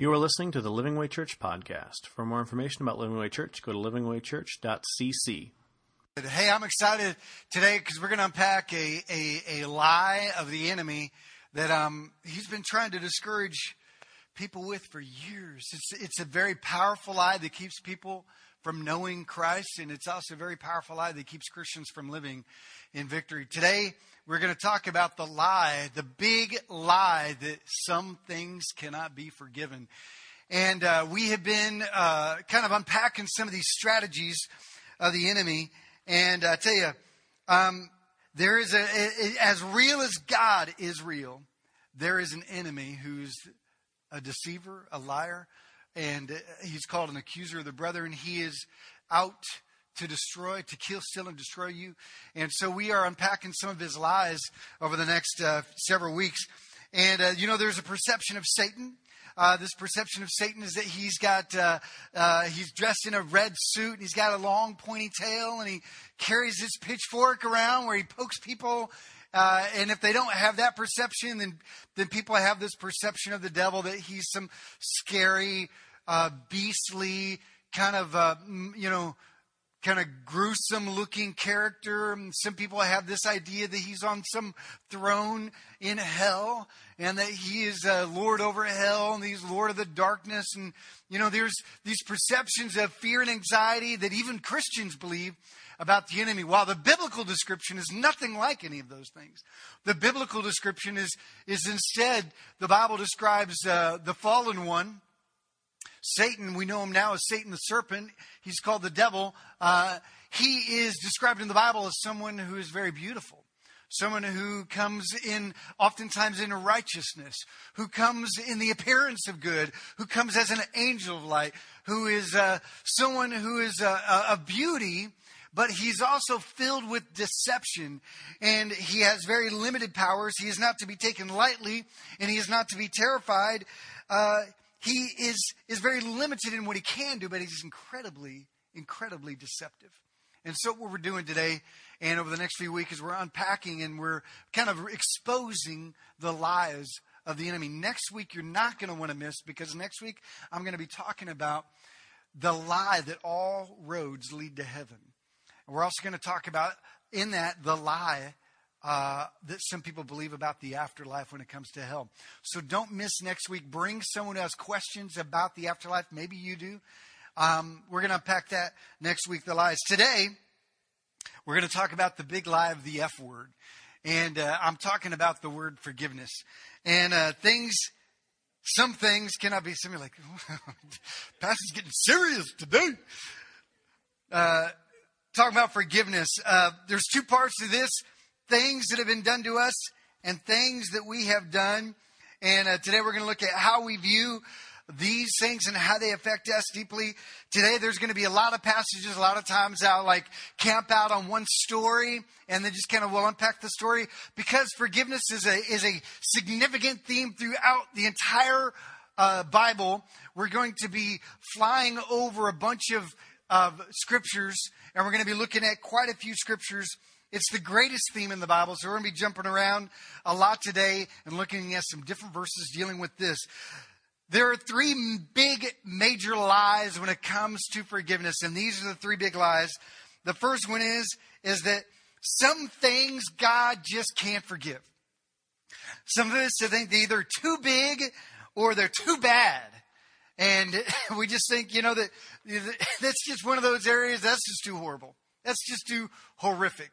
You are listening to the Living Way Church podcast. For more information about Living Way Church, go to livingwaychurch.cc. Hey, I'm excited today because we're going to unpack a, a, a lie of the enemy that um, he's been trying to discourage people with for years. It's, it's a very powerful lie that keeps people from knowing Christ, and it's also a very powerful lie that keeps Christians from living in victory. Today, we're going to talk about the lie, the big lie that some things cannot be forgiven. And uh, we have been uh, kind of unpacking some of these strategies of the enemy. And I tell you, um, there is a, as real as God is real, there is an enemy who's a deceiver, a liar, and he's called an accuser of the brethren. He is out to destroy, to kill, steal, and destroy you. And so we are unpacking some of his lies over the next uh, several weeks. And, uh, you know, there's a perception of Satan. Uh, this perception of Satan is that he's got uh, uh, he's dressed in a red suit and he's got a long pointy tail and he carries his pitchfork around where he pokes people. Uh, and if they don't have that perception, then then people have this perception of the devil that he's some scary, uh, beastly kind of uh, you know kind of gruesome looking character. Some people have this idea that he's on some throne in hell and that he is uh, Lord over hell and he's Lord of the darkness. And, you know, there's these perceptions of fear and anxiety that even Christians believe about the enemy, while the biblical description is nothing like any of those things. The biblical description is, is instead, the Bible describes uh, the fallen one Satan, we know him now as Satan the serpent. He's called the devil. Uh, he is described in the Bible as someone who is very beautiful. Someone who comes in, oftentimes in righteousness, who comes in the appearance of good, who comes as an angel of light, who is uh, someone who is a, a, beauty, but he's also filled with deception and he has very limited powers. He is not to be taken lightly and he is not to be terrified. Uh, he is, is very limited in what he can do, but he's incredibly, incredibly deceptive. And so, what we're doing today and over the next few weeks is we're unpacking and we're kind of exposing the lies of the enemy. Next week, you're not going to want to miss because next week, I'm going to be talking about the lie that all roads lead to heaven. And we're also going to talk about, in that, the lie uh, that some people believe about the afterlife when it comes to hell. So don't miss next week. Bring someone who has questions about the afterlife. Maybe you do. Um, we're going to unpack that next week, the lies. Today, we're going to talk about the big lie of the F word. And uh, I'm talking about the word forgiveness. And uh, things, some things cannot be similar. Like, Pastor's getting serious today. Uh, talking about forgiveness. Uh, there's two parts to this things that have been done to us and things that we have done. And uh, today we're going to look at how we view these things and how they affect us deeply. Today there's going to be a lot of passages, a lot of times I'll like camp out on one story and then just kind of will unpack the story because forgiveness is a, is a significant theme throughout the entire uh, Bible. We're going to be flying over a bunch of, of scriptures and we're going to be looking at quite a few scriptures it's the greatest theme in the Bible, so we're going to be jumping around a lot today and looking at some different verses dealing with this. There are three big major lies when it comes to forgiveness, and these are the three big lies. The first one is is that some things God just can't forgive. Some of us think they're either too big or they're too bad. And we just think, you know, that that's just one of those areas that's just too horrible. That's just too horrific.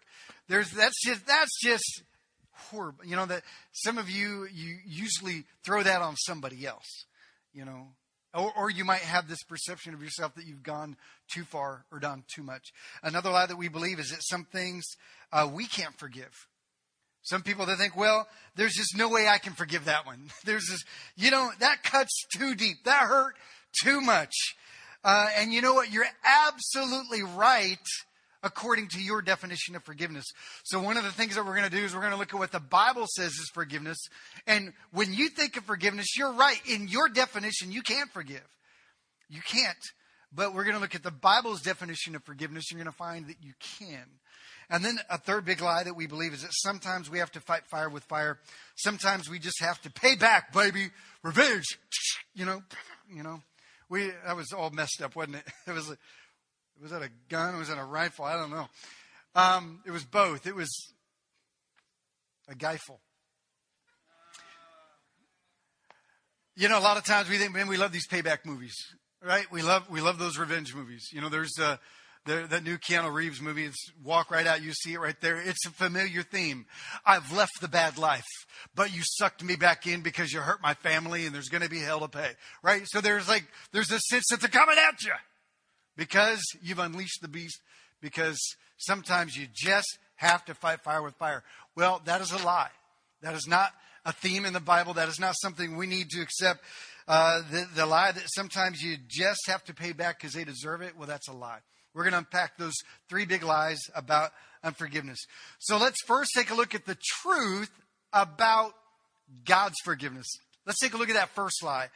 There's that's just that's just horrible. You know that some of you you usually throw that on somebody else. You know, or, or, you might have this perception of yourself that you've gone too far or done too much. Another lie that we believe is that some things uh, we can't forgive. Some people that think, well, there's just no way I can forgive that one. There's this, you know, that cuts too deep. That hurt too much. Uh, and you know what? You're absolutely right according to your definition of forgiveness. So, one of the things that we're going to do is we're going to look at what the Bible says is forgiveness. And when you think of forgiveness, you're right. In your definition, you can't forgive. You can't. But we're going to look at the Bible's definition of forgiveness. You're going to find that you can. And then a third big lie that we believe is that sometimes we have to fight fire with fire. Sometimes we just have to pay back, baby. Revenge. You know, you know, we that was all messed up, wasn't it? It was was that a gun? Was that a rifle? I don't know. Um, it was both. It was a geifel. You know, a lot of times we think, man, we love these payback movies, right? We love we love those revenge movies. You know, there's uh, the, that new Keanu Reeves movie. It's Walk Right Out. You see it right there. It's a familiar theme. I've left the bad life, but you sucked me back in because you hurt my family, and there's going to be hell to pay, right? So there's like there's a sense that they're coming at you because you've unleashed the beast. Because sometimes you just have to fight fire with fire. Well, that is a lie. That is not a theme in the Bible. That is not something we need to accept. Uh, the, the lie that sometimes you just have to pay back because they deserve it, well, that's a lie. We're going to unpack those three big lies about unforgiveness. So let's first take a look at the truth about God's forgiveness. Let's take a look at that first lie,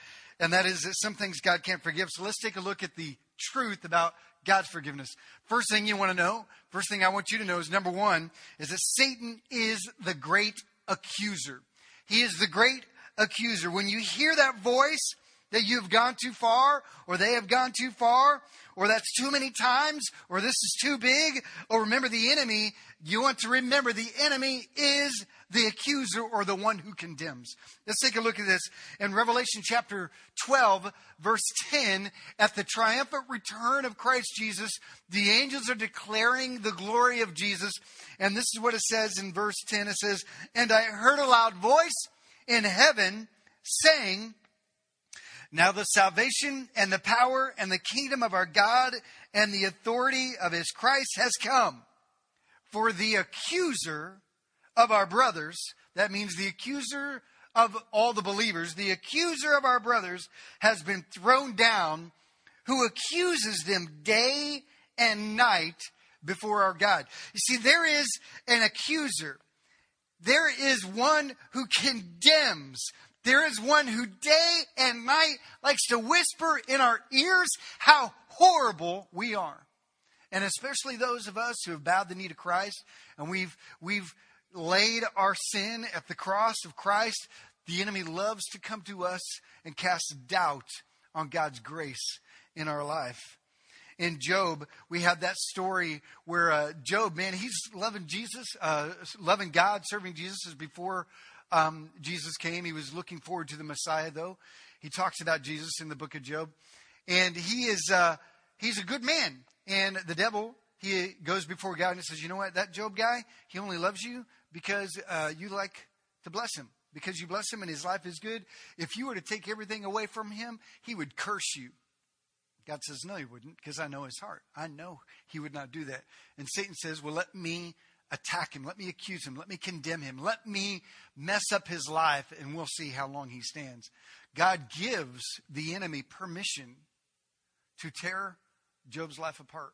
and that is that some things God can't forgive. So let's take a look at the truth about God's forgiveness. First thing you want to know, first thing I want you to know is number one, is that Satan is the great accuser. He is the great accuser. When you hear that voice that you've gone too far, or they have gone too far, or that's too many times, or this is too big, or remember the enemy, you want to remember the enemy is the accuser or the one who condemns. Let's take a look at this in Revelation chapter 12, verse 10. At the triumphant return of Christ Jesus, the angels are declaring the glory of Jesus. And this is what it says in verse 10 it says, And I heard a loud voice in heaven saying, now the salvation and the power and the kingdom of our God and the authority of his Christ has come. For the accuser of our brothers, that means the accuser of all the believers, the accuser of our brothers has been thrown down, who accuses them day and night before our God. You see, there is an accuser. There is one who condemns. There is one who day and night likes to whisper in our ears how horrible we are. And especially those of us who have bowed the knee to Christ and we've, we've laid our sin at the cross of Christ, the enemy loves to come to us and cast doubt on God's grace in our life. In Job, we have that story where uh, Job, man, he's loving Jesus, uh, loving God, serving Jesus as before um, Jesus came. He was looking forward to the Messiah, though. He talks about Jesus in the book of Job, and he is uh, he's a good man. And the devil he goes before God and says, "You know what? That Job guy, he only loves you because uh, you like to bless him." Because you bless him and his life is good. If you were to take everything away from him, he would curse you. God says, No, he wouldn't, because I know his heart. I know he would not do that. And Satan says, Well, let me attack him. Let me accuse him. Let me condemn him. Let me mess up his life, and we'll see how long he stands. God gives the enemy permission to tear Job's life apart.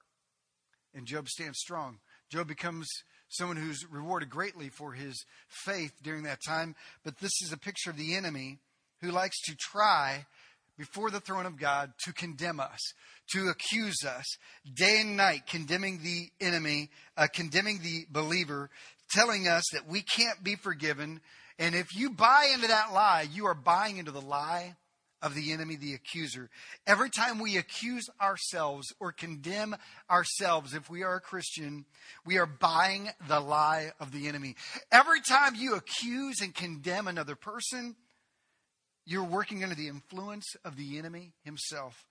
And Job stands strong. Job becomes someone who's rewarded greatly for his faith during that time. But this is a picture of the enemy who likes to try before the throne of God to condemn us, to accuse us day and night, condemning the enemy, uh, condemning the believer, telling us that we can't be forgiven. And if you buy into that lie, you are buying into the lie of the enemy, the accuser. Every time we accuse ourselves or condemn ourselves, if we are a Christian, we are buying the lie of the enemy. Every time you accuse and condemn another person, you're working under the influence of the enemy himself.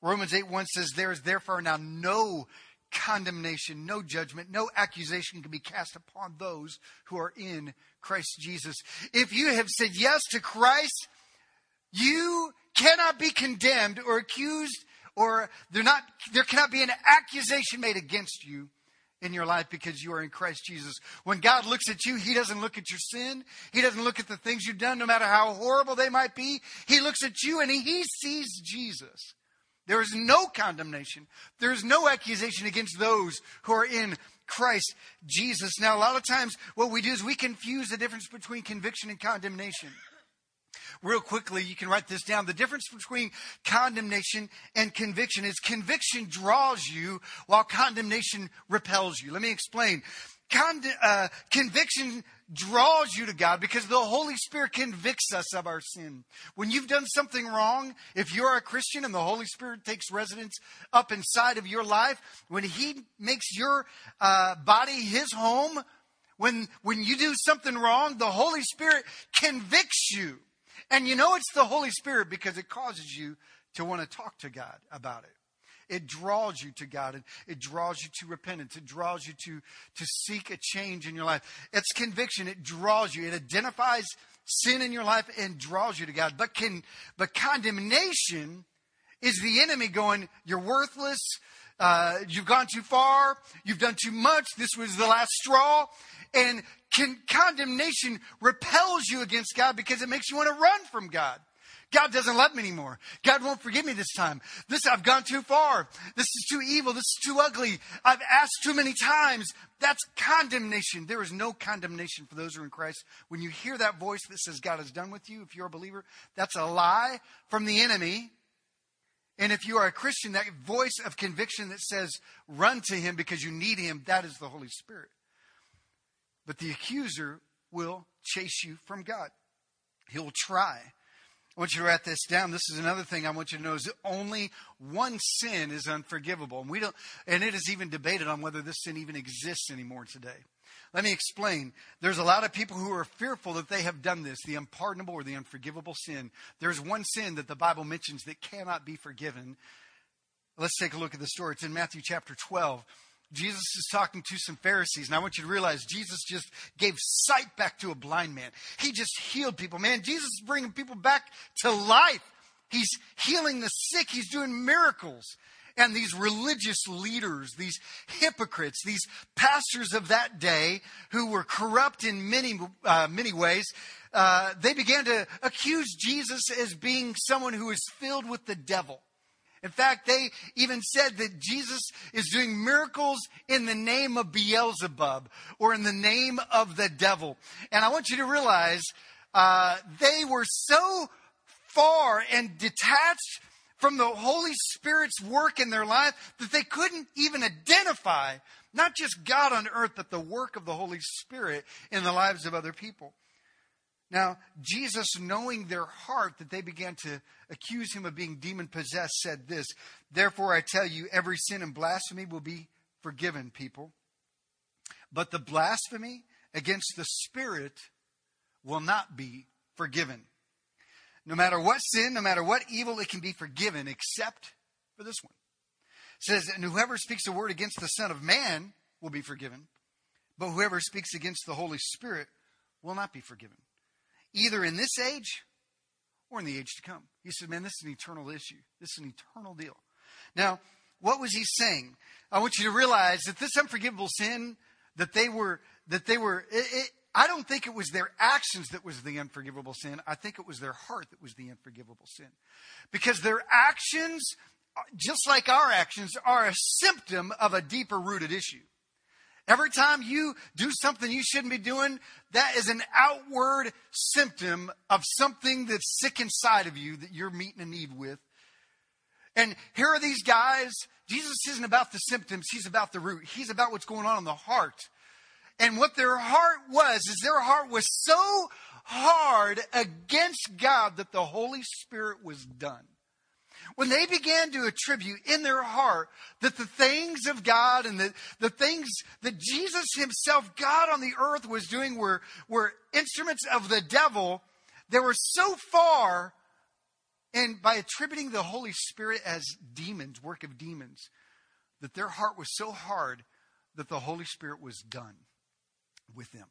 Romans 8 1 says, There is therefore now no condemnation, no judgment, no accusation can be cast upon those who are in Christ Jesus. If you have said yes to Christ, you cannot be condemned or accused, or not, there cannot be an accusation made against you in your life because you are in Christ Jesus. When God looks at you, He doesn't look at your sin. He doesn't look at the things you've done, no matter how horrible they might be. He looks at you and He, sees Jesus. There is no condemnation. There is no accusation against those who are in Christ Jesus. Now, a lot of times what we do is we confuse the difference between conviction and condemnation. Real quickly, you can write this down. The difference between condemnation and conviction is conviction draws you while condemnation repels you. Let me explain. Uh, conviction draws you to God because the Holy Spirit convicts us of our sin. When you've done something wrong, if you're a Christian and the Holy Spirit takes residence up inside of your life, when He makes your uh, body His home, when, when you do something wrong, the Holy Spirit convicts you. And you know it's the Holy Spirit because it causes you to want to talk to God about it. It draws you to God and it draws you to repentance. It draws you to, to seek a change in your life. It's conviction. It draws you. It identifies sin in your life and draws you to God. But can, but condemnation is the enemy going, you're worthless. Uh, you've gone too far. You've done too much. This was the last straw. And can, condemnation repels you against God because it makes you want to run from God. God doesn't love me anymore. God won't forgive me this time. This, I've gone too far. This is too evil. This is too ugly. I've asked too many times. That's condemnation. There is no condemnation for those who are in Christ. When you hear that voice that says God is done with you, if you're a believer, that's a lie from the enemy. And if you are a Christian, that voice of conviction that says run to him because you need him, that is the Holy Spirit. But the accuser will chase you from God. He'll try. I want you to write this down. This is another thing I want you to know is that only one sin is unforgivable. And we don't and it is even debated on whether this sin even exists anymore today. Let me explain. There's a lot of people who are fearful that they have done this, the unpardonable or the unforgivable sin. There's one sin that the Bible mentions that cannot be forgiven. Let's take a look at the story. It's in Matthew chapter 12. Jesus is talking to some Pharisees, and I want you to realize Jesus just gave sight back to a blind man. He just healed people. Man, Jesus is bringing people back to life. He's healing the sick, he's doing miracles. And these religious leaders, these hypocrites, these pastors of that day who were corrupt in many, uh, many ways, uh, they began to accuse Jesus as being someone who is filled with the devil. In fact, they even said that Jesus is doing miracles in the name of Beelzebub or in the name of the devil. And I want you to realize uh, they were so far and detached from the Holy Spirit's work in their life that they couldn't even identify not just God on earth, but the work of the Holy Spirit in the lives of other people. Now, Jesus, knowing their heart that they began to accuse him of being demon possessed, said this Therefore, I tell you, every sin and blasphemy will be forgiven, people. But the blasphemy against the Spirit will not be forgiven. No matter what sin, no matter what evil, it can be forgiven except for this one. It says, And whoever speaks a word against the Son of Man will be forgiven, but whoever speaks against the Holy Spirit will not be forgiven either in this age or in the age to come. He said, Man, this is an eternal issue. This is an eternal deal. Now, what was he saying? I want you to realize that this unforgivable sin that they were, that they were, it, it, I don't think it was their actions that was the unforgivable sin. I think it was their heart that was the unforgivable sin. Because their actions, just like our actions, are a symptom of a deeper rooted issue. Every time you do something you shouldn't be doing, that is an outward symptom of something that's sick inside of you that you're meeting a need with. And here are these guys. Jesus isn't about the symptoms, he's about the root. He's about what's going on in the heart. And what their heart was, is their heart was so hard against God that the Holy Spirit was done when they began to attribute in their heart that the things of God and the, the things that Jesus himself, God on the earth, was doing were, were instruments of the devil, they were so far, and by attributing the Holy Spirit as demons, work of demons, that their heart was so hard that the Holy Spirit was done with them.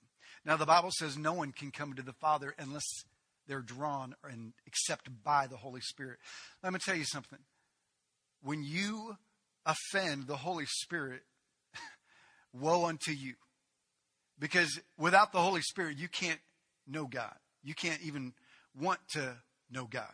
Now, the Bible says no one can come to the Father unless they're drawn and accepted by the Holy Spirit. Let me tell you something. When you offend the Holy Spirit, woe unto you. Because without the Holy Spirit, you can't know God. You can't even want to know God.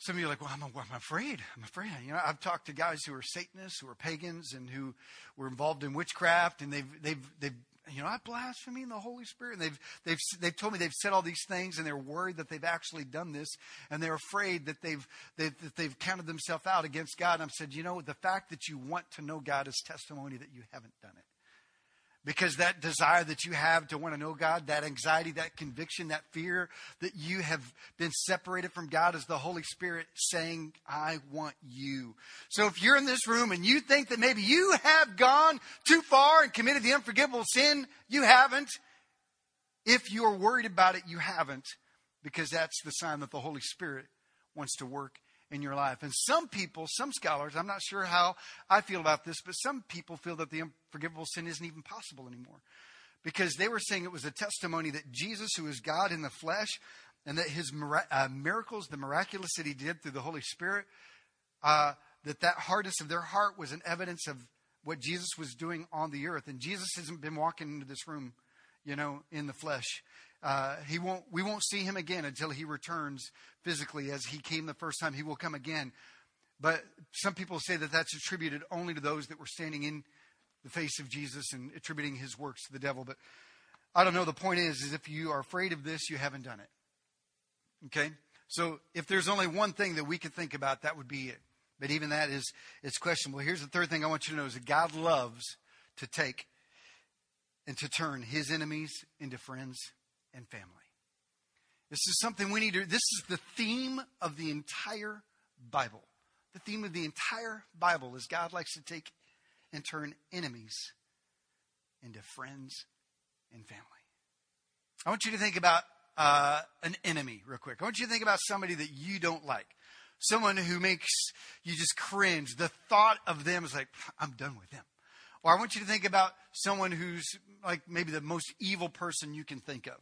Some of you are like, well, I'm, I'm afraid. I'm afraid. You know, I've talked to guys who are Satanists, who are pagans, and who were involved in witchcraft, and they've they've they've you know, I blasphemy in the Holy Spirit. And they've, they've, they've told me they've said all these things and they're worried that they've actually done this and they're afraid that they've, they've, that they've counted themselves out against God. And I've said, you know, the fact that you want to know God is testimony that you haven't done it. Because that desire that you have to want to know God, that anxiety, that conviction, that fear that you have been separated from God is the Holy Spirit saying, I want you. So if you're in this room and you think that maybe you have gone too far and committed the unforgivable sin, you haven't. If you're worried about it, you haven't, because that's the sign that the Holy Spirit wants to work in your life. And some people, some scholars, I'm not sure how I feel about this, but some people feel that the unforgivable sin isn't even possible anymore. Because they were saying it was a testimony that Jesus, who is God in the flesh, and that his uh, miracles, the miraculous that he did through the Holy Spirit, uh, that that hardness of their heart was an evidence of what Jesus was doing on the earth. And Jesus hasn't been walking into this room, you know, in the flesh. Uh, he won't, we won't see him again until he returns physically as he came the first time. He will come again. But some people say that that's attributed only to those that were standing in the face of Jesus and attributing his works to the devil. But I don't know. The point is, is if you are afraid of this, you haven't done it. Okay? So if there's only one thing that we could think about, that would be it. But even that is it's questionable. Here's the third thing I want you to know is that God loves to take and to turn his enemies into friends and family. This is something we need to, this is the theme of the entire Bible. The theme of the entire Bible is God likes to take and turn enemies into friends and family. I want you to think about uh, an enemy real quick. I want you to think about somebody that you don't like. Someone who makes you just cringe. The thought of them is like, I'm done with them. Or I want you to think about someone who's like maybe the most evil person you can think of.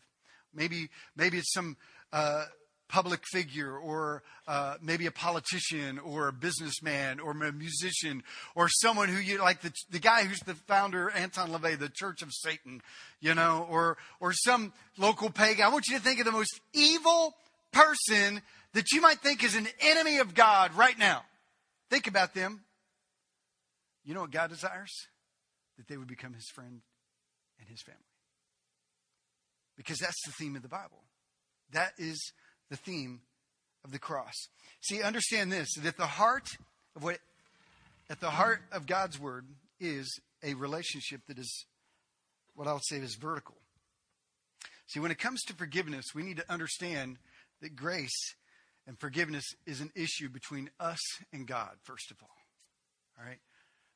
Maybe, maybe it's some uh, public figure, or uh, maybe a politician, or a businessman, or a musician, or someone who you like the, the guy who's the founder, Anton LaVey, the Church of Satan, you know, or, or some local pagan. I want you to think of the most evil person that you might think is an enemy of God right now. Think about them. You know what God desires? That they would become his friend and his family because that's the theme of the Bible. That is the theme of the cross. See, understand this that at the heart of what at the heart of God's word is a relationship that is what I would say is vertical. See, when it comes to forgiveness, we need to understand that grace and forgiveness is an issue between us and God, first of all. All right?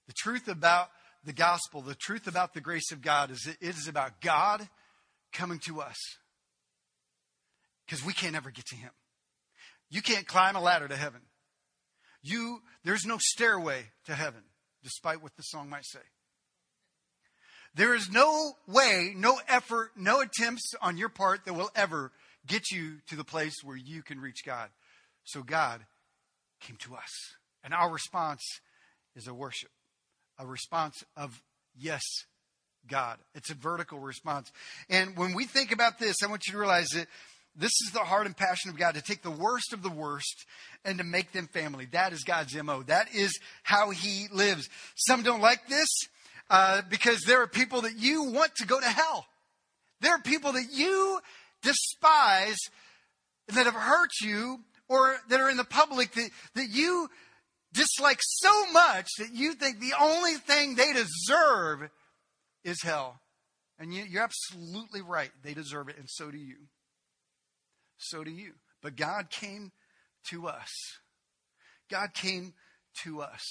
The truth about the gospel, the truth about the grace of God is it is about God coming to us because we can't ever get to him. You can't climb a ladder to heaven. You, there's no stairway to heaven, despite what the song might say. There is no way, no effort, no attempts on your part that will ever get you to the place where you can reach God. So God came to us. And our response is a worship, a response of yes, God. It's a vertical response. And when we think about this, I want you to realize that this is the heart and passion of God to take the worst of the worst and to make them family. That is God's MO. That is how He lives. Some don't like this uh, because there are people that you want to go to hell. There are people that you despise that have hurt you or that are in the public that, that you dislike so much that you think the only thing they deserve is hell. And you, are absolutely right. They deserve it, and so do you. So do you. But God came to us. God came to us.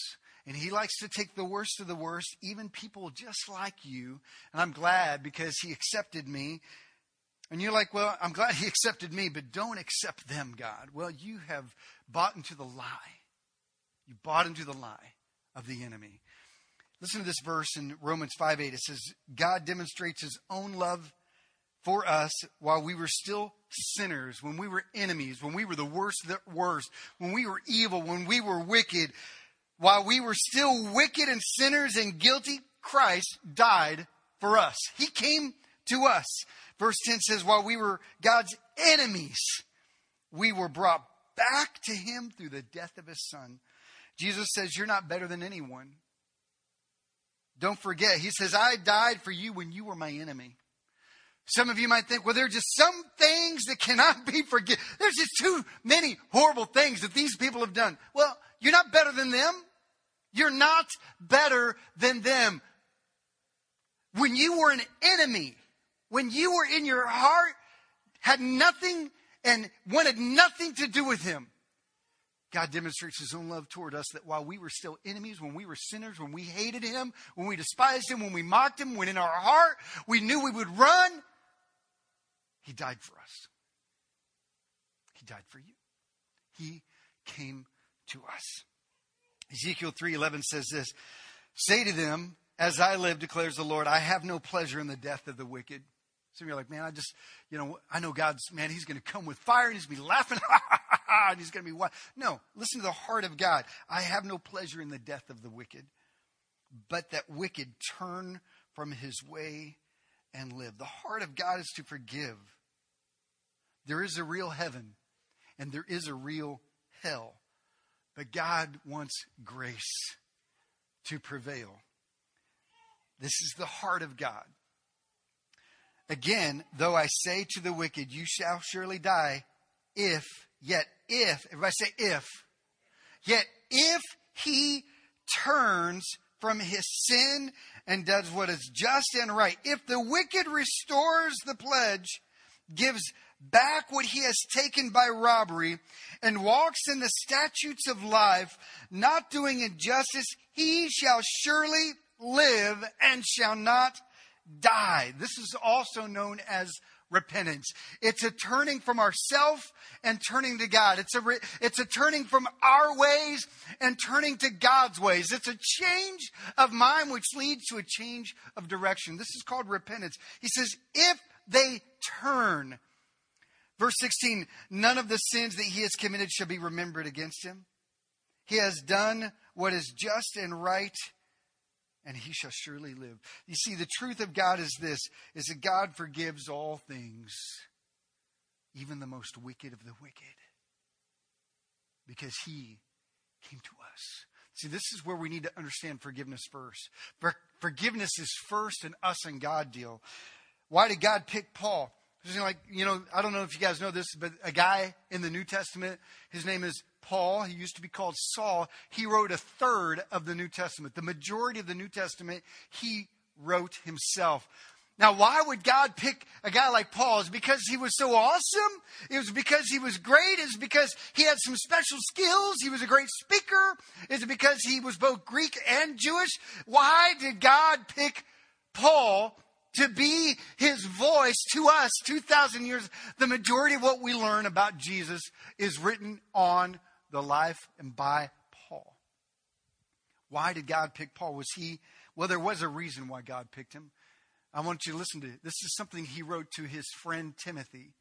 And He likes to take the worst of the worst, even people just like you. And I'm glad because He accepted me. And you're like, well, I'm glad He accepted me, but don't accept them, God. Well, you have bought into the lie. You bought into the lie of the enemy. Listen to this verse in Romans 5 8. It says, God demonstrates his own love for us while we were still sinners, when we were enemies, when we were the worst the worst, when we were evil, when we were wicked, while we were still wicked and sinners and guilty, Christ died for us. He came to us. Verse 10 says, while we were God's enemies, we were brought back to him through the death of his son. Jesus says, You're not better than anyone. Don't forget, he says, I died for you when you were my enemy. Some of you might think, well, there are just some things that cannot be forgiven. There's just too many horrible things that these people have done. Well, you're not better than them. You're not better than them. when you were an enemy, when you were in your heart, had nothing and wanted nothing to do with him. God demonstrates his own love toward us that while we were still enemies, when we were sinners, when we hated him, when we despised him, when we mocked him, when in our heart we knew we would run, he died for us. He died for you. He came to us. Ezekiel 3:11 says this, "Say to them, as I live declares the Lord, I have no pleasure in the death of the wicked." Some of you are like, "Man, I just, you know, I know God's man, he's going to come with fire and he's going to be laughing Ah, and he's going to be what?" No, listen to the heart of God. I have no pleasure in the death of the wicked, but that wicked turn from his way and live. The heart of God is to forgive. There is a real heaven and there is a real hell. But God wants grace to prevail. This is the heart of God. Again, though I say to the wicked, you shall surely die, if, yet if, everybody say if, yet if he turns from his sin and does what is just and right, if the wicked restores the pledge, gives back what he has taken by robbery and walks in the statutes of life, not doing injustice, he shall surely live and shall not die. This is also known as repentance. It's a turning from ourself and turning to God. It's a, re- it's a turning from our ways and turning to God's ways. It's a change of mind which leads to a change of direction. This is called repentance. He says, if they turn, Verse 16 None of the sins that he has committed shall be remembered against him. He has done what is just and right, and he shall surely live. You see, the truth of God is this is that God forgives all things, even the most wicked of the wicked. Because he came to us. See, this is where we need to understand forgiveness first. For, forgiveness is first an us and God deal. Why did God pick Paul? like, you know, I don't know if you guys know this, but a guy in the New Testament, his name is Paul. He used to be called Saul. He wrote a third of the New Testament. The majority of the New Testament, he wrote himself. Now, why would God pick a guy like Paul? Is because he was so awesome? It was because he was great? Is because he had some special skills? He was a great speaker? Is it because he was both Greek and Jewish? Why did God pick Paul to be his voice to us 2,000 years. The majority of what we learn about Jesus is written on the life and by Paul. Why did God pick Paul? Was he, well, there was a reason why God picked him. I want you to listen to it. This is something he wrote to his friend Timothy.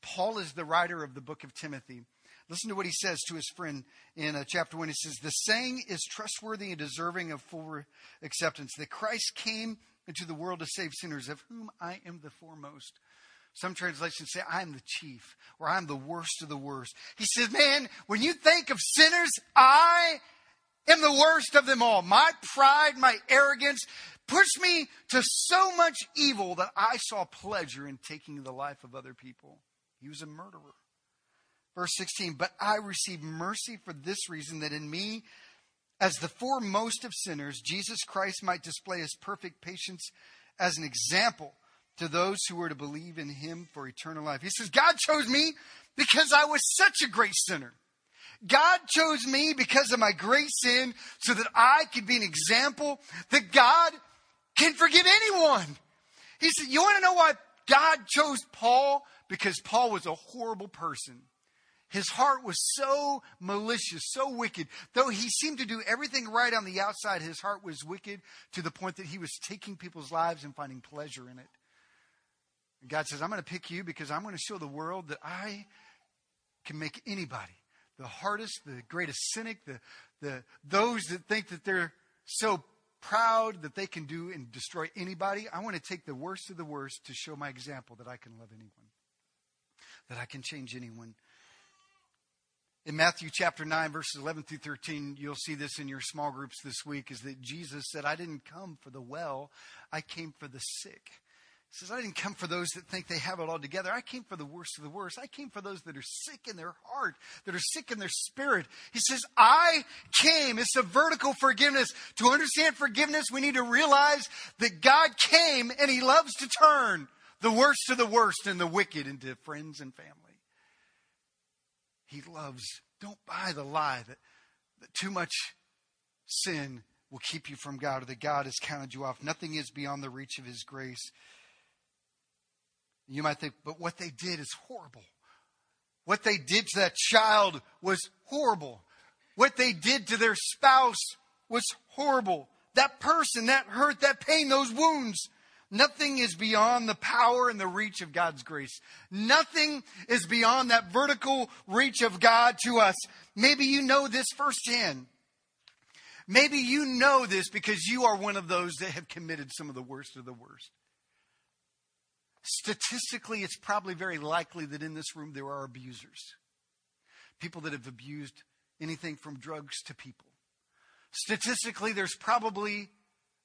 Paul is the writer of the book of Timothy. Listen to what he says to his friend in uh, chapter 1. He says, The saying is trustworthy and deserving of full acceptance that Christ came into the world to save sinners, of whom I am the foremost. Some translations say, I'm the chief, or I'm the worst of the worst. He says, Man, when you think of sinners, I am the worst of them all. My pride, my arrogance pushed me to so much evil that I saw pleasure in taking the life of other people. He was a murderer. Verse 16, but I received mercy for this reason that in me, as the foremost of sinners, Jesus Christ might display his perfect patience as an example to those who were to believe in him for eternal life. He says, God chose me because I was such a great sinner. God chose me because of my great sin so that I could be an example that God can forgive anyone. He said, You want to know why God chose Paul? Because Paul was a horrible person. His heart was so malicious, so wicked. Though he seemed to do everything right on the outside, his heart was wicked to the point that he was taking people's lives and finding pleasure in it. And God says, I'm going to pick you because I'm going to show the world that I can make anybody, the hardest, the greatest cynic, the, the, those that think that they're so proud that they can do and destroy anybody. I want to take the worst of the worst to show my example that I can love anyone, that I can change anyone. In Matthew chapter 9, verses 11 through 13, you'll see this in your small groups this week is that Jesus said, I didn't come for the well, I came for the sick. Says, I didn't come for those that think they have it all together. I came for the worst of the worst. I came for those that are sick in their heart, that are sick in their spirit. He says, I came. It's a vertical forgiveness. To understand forgiveness, we need to realize that God came and He loves to turn the worst of the worst and the wicked into friends and family. He loves, don't buy the lie that, that too much sin will keep you from God or that God has counted you off. Nothing is beyond the reach of His grace. You might think, but what they did is horrible. What they did to that child was horrible. What they did to their spouse was horrible. That person, that hurt, that pain, those wounds. Nothing is beyond the power and the reach of God's grace. Nothing is beyond that vertical reach of God to us. Maybe you know this firsthand. Maybe you know this because you are one of those that have committed some of the worst of the worst. Statistically, it's probably very likely that in this room there are abusers. People that have abused anything from drugs to people. Statistically, there's probably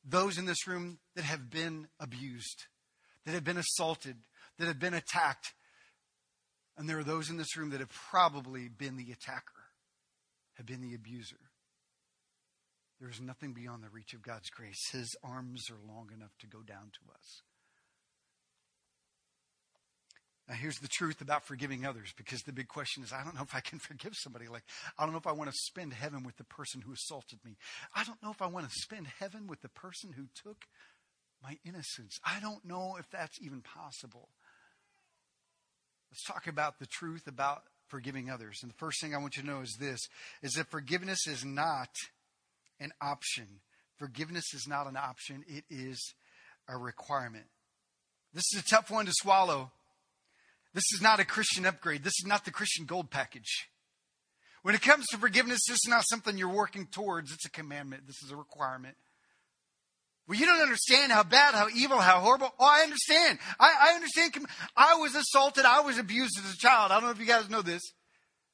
those in this room that have been abused, that have been assaulted, that have been attacked. And there are those in this room that have probably been the attacker, have been the abuser. There is nothing beyond the reach of God's grace. His arms are long enough to go down to us. Now, here's the truth about forgiving others because the big question is I don't know if I can forgive somebody. Like, I don't know if I want to spend heaven with the person who assaulted me. I don't know if I want to spend heaven with the person who took my innocence. I don't know if that's even possible. Let's talk about the truth about forgiving others. And the first thing I want you to know is this is that forgiveness is not an option. Forgiveness is not an option, it is a requirement. This is a tough one to swallow this is not a Christian upgrade. This is not the Christian gold package. When it comes to forgiveness, this is not something you're working towards. It's a commandment. This is a requirement. Well, you don't understand how bad, how evil, how horrible. Oh, I understand. I, I understand. I was assaulted. I was abused as a child. I don't know if you guys know this.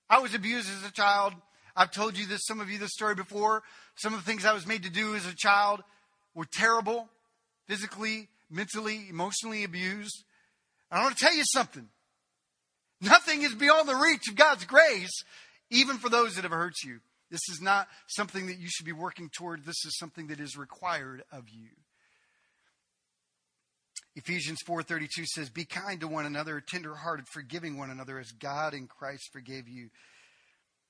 I was abused as a child. I've told you this, some of you, this story before. Some of the things I was made to do as a child were terrible, physically, mentally, emotionally abused. I want to tell you something. Nothing is beyond the reach of God's grace, even for those that have hurt you. This is not something that you should be working toward. This is something that is required of you. Ephesians 4:32 says, "Be kind to one another, tenderhearted, forgiving one another as God in Christ forgave you."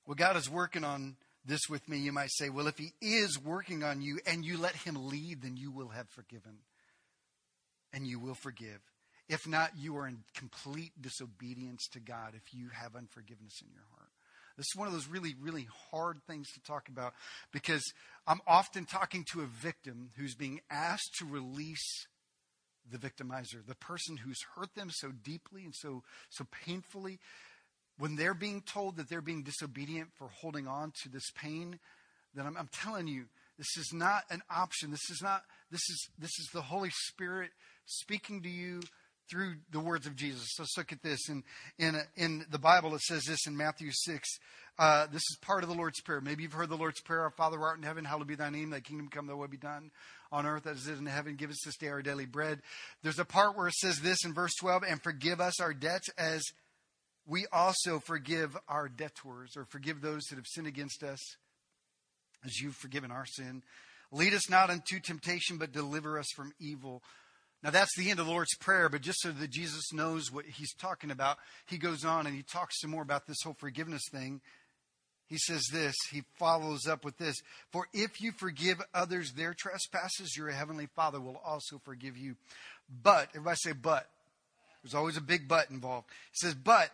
Well, God is working on this with me. You might say, "Well, if he is working on you and you let him lead, then you will have forgiven and you will forgive." If not, you are in complete disobedience to God if you have unforgiveness in your heart. This is one of those really, really hard things to talk about because I'm often talking to a victim who's being asked to release the victimizer, the person who's hurt them so deeply and so, so painfully. When they're being told that they're being disobedient for holding on to this pain, then I'm, I'm telling you, this is not an option. This is not, this is, this is the Holy Spirit speaking to you through the words of Jesus. Let's look at this. In, in, in the Bible, it says this in Matthew 6. Uh, this is part of the Lord's Prayer. Maybe you've heard the Lord's Prayer Our Father art in heaven, hallowed be thy name, thy kingdom come, thy will be done on earth as it is in heaven. Give us this day our daily bread. There's a part where it says this in verse 12 and forgive us our debts as we also forgive our debtors, or forgive those that have sinned against us as you've forgiven our sin. Lead us not into temptation, but deliver us from evil. Now, that's the end of the Lord's Prayer, but just so that Jesus knows what he's talking about, he goes on and he talks some more about this whole forgiveness thing. He says this, he follows up with this For if you forgive others their trespasses, your heavenly Father will also forgive you. But, everybody say, but. There's always a big but involved. He says, But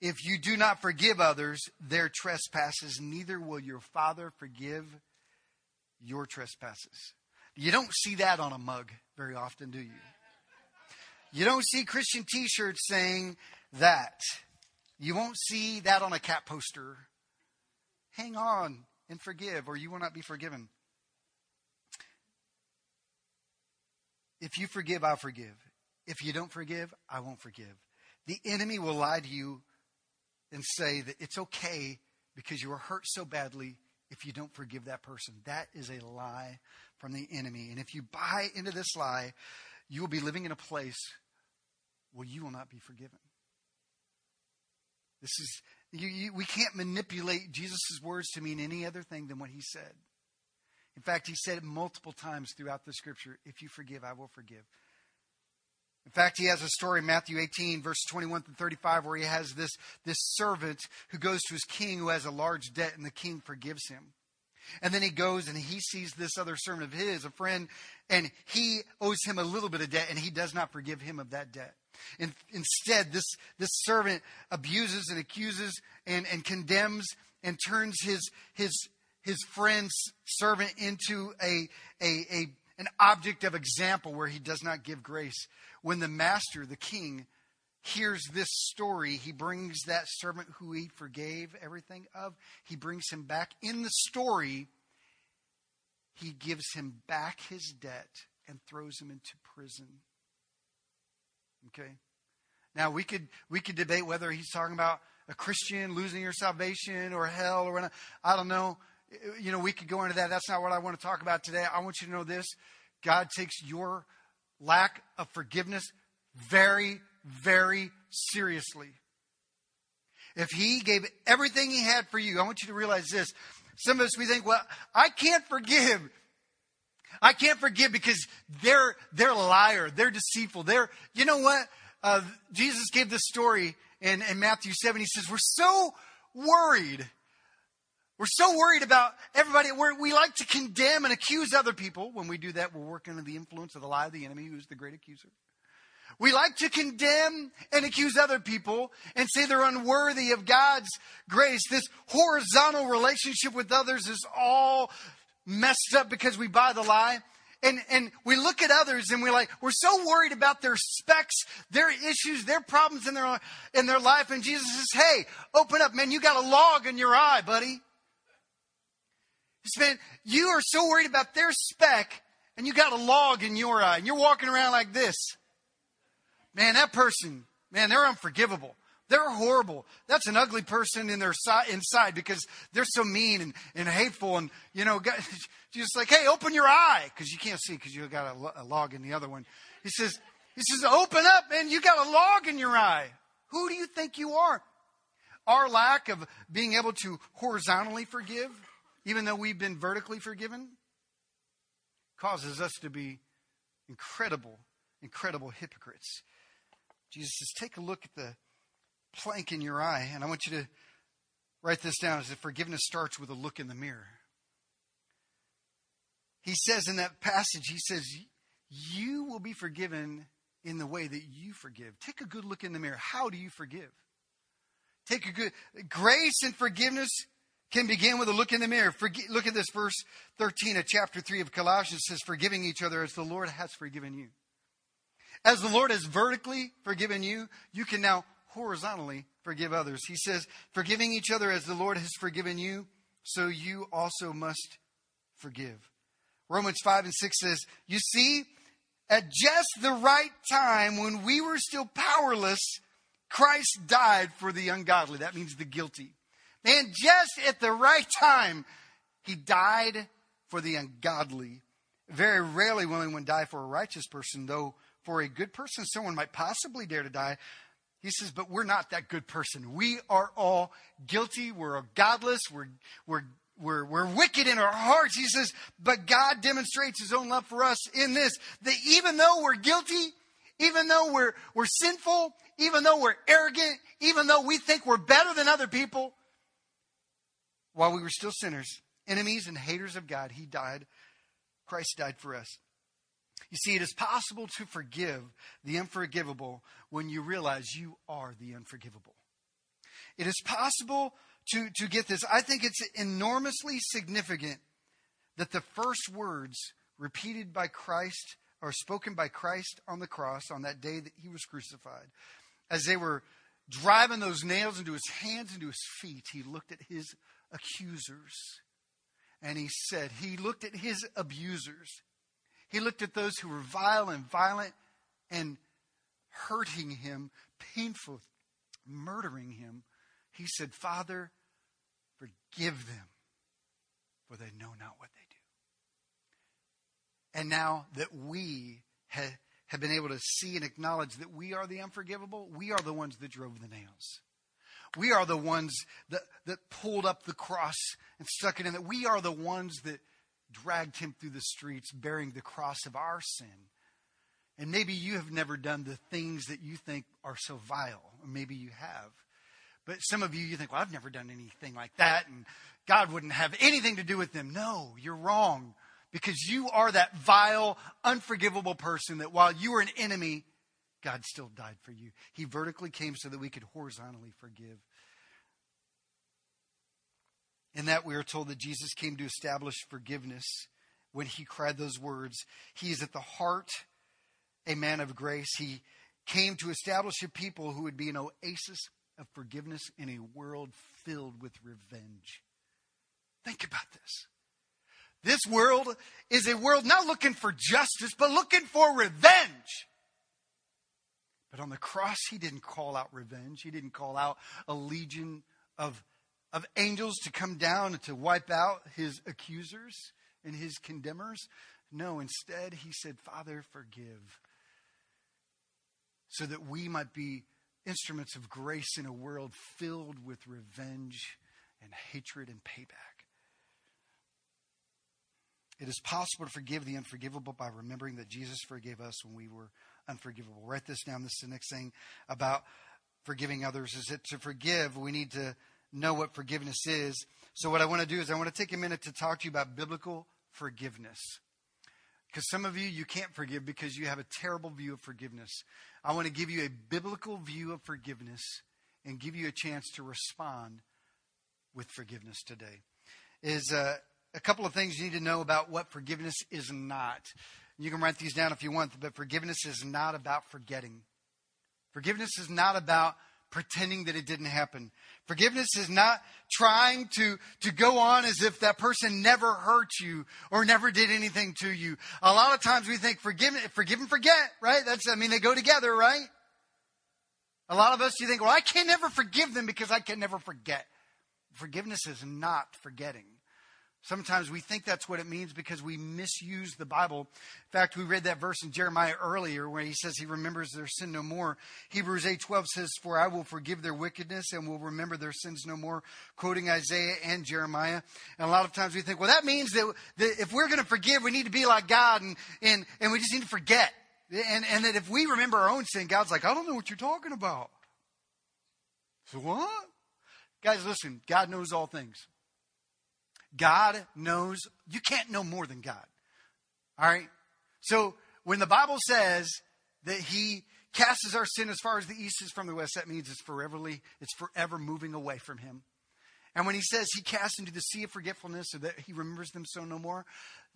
if you do not forgive others their trespasses, neither will your Father forgive your trespasses. You don't see that on a mug very often, do you? You don't see Christian t shirts saying that. You won't see that on a cat poster. Hang on and forgive, or you will not be forgiven. If you forgive, I'll forgive. If you don't forgive, I won't forgive. The enemy will lie to you and say that it's okay because you were hurt so badly if you don't forgive that person. That is a lie from the enemy. And if you buy into this lie, you will be living in a place where you will not be forgiven. This is, you, you, we can't manipulate Jesus' words to mean any other thing than what he said. In fact, he said it multiple times throughout the scripture if you forgive, I will forgive. In fact, he has a story in Matthew 18, verse 21 to 35, where he has this, this servant who goes to his king who has a large debt, and the king forgives him. And then he goes and he sees this other servant of his, a friend, and he owes him a little bit of debt, and he does not forgive him of that debt. And instead, this, this servant abuses and accuses and, and condemns and turns his, his, his friend's servant into a, a, a, an object of example where he does not give grace. When the master, the king, hears this story, he brings that servant who he forgave everything of, he brings him back. In the story, he gives him back his debt and throws him into prison. Okay? Now we could we could debate whether he's talking about a Christian losing your salvation or hell or not. I don't know. You know, we could go into that. That's not what I want to talk about today. I want you to know this. God takes your lack of forgiveness very, very seriously. If he gave everything he had for you, I want you to realize this. Some of us, we think, well, I can't forgive. I can't forgive because they're, they're a liar. They're deceitful. They're, you know what? Uh, Jesus gave this story in, in Matthew 7. He says, we're so worried. We're so worried about everybody. We're, we like to condemn and accuse other people. When we do that, we're working under the influence of the lie of the enemy, who's the great accuser. We like to condemn and accuse other people and say they're unworthy of God's grace. This horizontal relationship with others is all messed up because we buy the lie. And, and we look at others and we're like, we're so worried about their specks, their issues, their problems in their, in their life. And Jesus says, hey, open up, man. You got a log in your eye, buddy. Man, you are so worried about their speck and you got a log in your eye and you're walking around like this. Man, that person, man, they're unforgivable. They're horrible. That's an ugly person in their si- inside because they're so mean and, and hateful. And, you know, just like, hey, open your eye because you can't see because you got a, a log in the other one. He says, he says, open up, man. You got a log in your eye. Who do you think you are? Our lack of being able to horizontally forgive, even though we've been vertically forgiven, causes us to be incredible, incredible hypocrites. Jesus says, take a look at the plank in your eye, and I want you to write this down as if forgiveness starts with a look in the mirror. He says in that passage, he says, You will be forgiven in the way that you forgive. Take a good look in the mirror. How do you forgive? Take a good grace and forgiveness can begin with a look in the mirror. Look at this verse 13 of chapter 3 of Colossians says, Forgiving each other as the Lord has forgiven you. As the Lord has vertically forgiven you, you can now horizontally forgive others. He says, forgiving each other as the Lord has forgiven you, so you also must forgive. Romans 5 and 6 says, You see, at just the right time when we were still powerless, Christ died for the ungodly. That means the guilty. Man, just at the right time, he died for the ungodly. Very rarely will anyone die for a righteous person, though for a good person, someone might possibly dare to die. He says, but we're not that good person. We are all guilty. We're godless. We're, we're, we're, we're wicked in our hearts. He says, but God demonstrates his own love for us in this, that even though we're guilty, even though we're, we're sinful, even though we're arrogant, even though we think we're better than other people, while we were still sinners, enemies and haters of God, he died. Christ died for us. You see, it is possible to forgive the unforgivable when you realize you are the unforgivable. It is possible to, to get this. I think it's enormously significant that the first words repeated by Christ or spoken by Christ on the cross on that day that he was crucified, as they were driving those nails into his hands, into his feet, he looked at his accusers and he said, he looked at his abusers he looked at those who were vile and violent and hurting him, painful, murdering him. He said, Father, forgive them, for they know not what they do. And now that we ha- have been able to see and acknowledge that we are the unforgivable, we are the ones that drove the nails. We are the ones that, that pulled up the cross and stuck it in. That we are the ones that dragged him through the streets bearing the cross of our sin. And maybe you have never done the things that you think are so vile, or maybe you have. But some of you, you think, well, I've never done anything like that, and God wouldn't have anything to do with them. No, you're wrong because you are that vile, unforgivable person that while you were an enemy, God still died for you. He vertically came so that we could horizontally forgive. In that, we are told that Jesus came to establish forgiveness when he cried those words. He is at the heart a man of grace. He came to establish a people who would be an oasis of forgiveness in a world filled with revenge. Think about this. This world is a world not looking for justice, but looking for revenge. But on the cross, he didn't call out revenge. He didn't call out a legion of, of angels to come down and to wipe out his accusers and his condemners. No, instead, he said, Father, forgive. So that we might be instruments of grace in a world filled with revenge and hatred and payback. It is possible to forgive the unforgivable by remembering that Jesus forgave us when we were unforgivable. Write this down. This is the next thing about forgiving others is that to forgive, we need to know what forgiveness is. So what I want to do is I want to take a minute to talk to you about biblical forgiveness. Because some of you, you can't forgive because you have a terrible view of forgiveness. I want to give you a biblical view of forgiveness and give you a chance to respond with forgiveness today. Is uh, a couple of things you need to know about what forgiveness is not. You can write these down if you want, but forgiveness is not about forgetting. Forgiveness is not about pretending that it didn't happen. Forgiveness is not trying to, to go on as if that person never hurt you or never did anything to you. A lot of times we think forgive, forgive and forget, right? That's, I mean, they go together, right? A lot of us, you think, well, I can never forgive them because I can never forget. Forgiveness is not forgetting. Sometimes we think that's what it means because we misuse the Bible. In fact, we read that verse in Jeremiah earlier where he says he remembers their sin no more. Hebrews 8:12 says, "For I will forgive their wickedness and will remember their sins no more," quoting Isaiah and Jeremiah. And a lot of times we think, well, that means that, that if we're going to forgive, we need to be like God and, and, and we just need to forget. And, and that if we remember our own sin, God's like, I don't know what you're talking about. So what? Guys, listen, God knows all things. God knows, you can't know more than God. All right? So when the Bible says that He casts our sin as far as the east is from the west, that means it's foreverly, it's forever moving away from Him. And when He says He casts into the sea of forgetfulness, or that He remembers them so no more,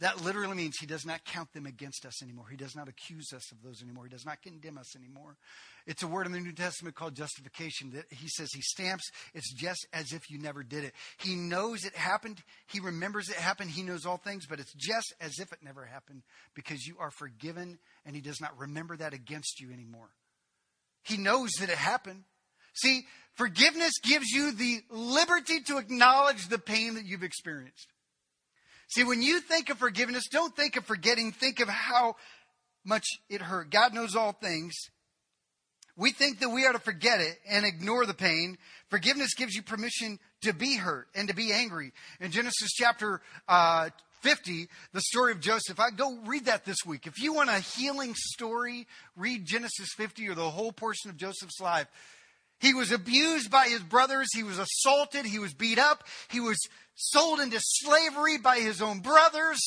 that literally means He does not count them against us anymore. He does not accuse us of those anymore. He does not condemn us anymore. It's a word in the New Testament called justification that he says he stamps. It's just as if you never did it. He knows it happened. He remembers it happened. He knows all things, but it's just as if it never happened because you are forgiven and he does not remember that against you anymore. He knows that it happened. See, forgiveness gives you the liberty to acknowledge the pain that you've experienced. See, when you think of forgiveness, don't think of forgetting. Think of how much it hurt. God knows all things. We think that we are to forget it and ignore the pain. Forgiveness gives you permission to be hurt and to be angry. In Genesis chapter uh, 50, the story of Joseph, I go read that this week. If you want a healing story, read Genesis 50 or the whole portion of Joseph's life. He was abused by his brothers. He was assaulted. He was beat up. He was sold into slavery by his own brothers.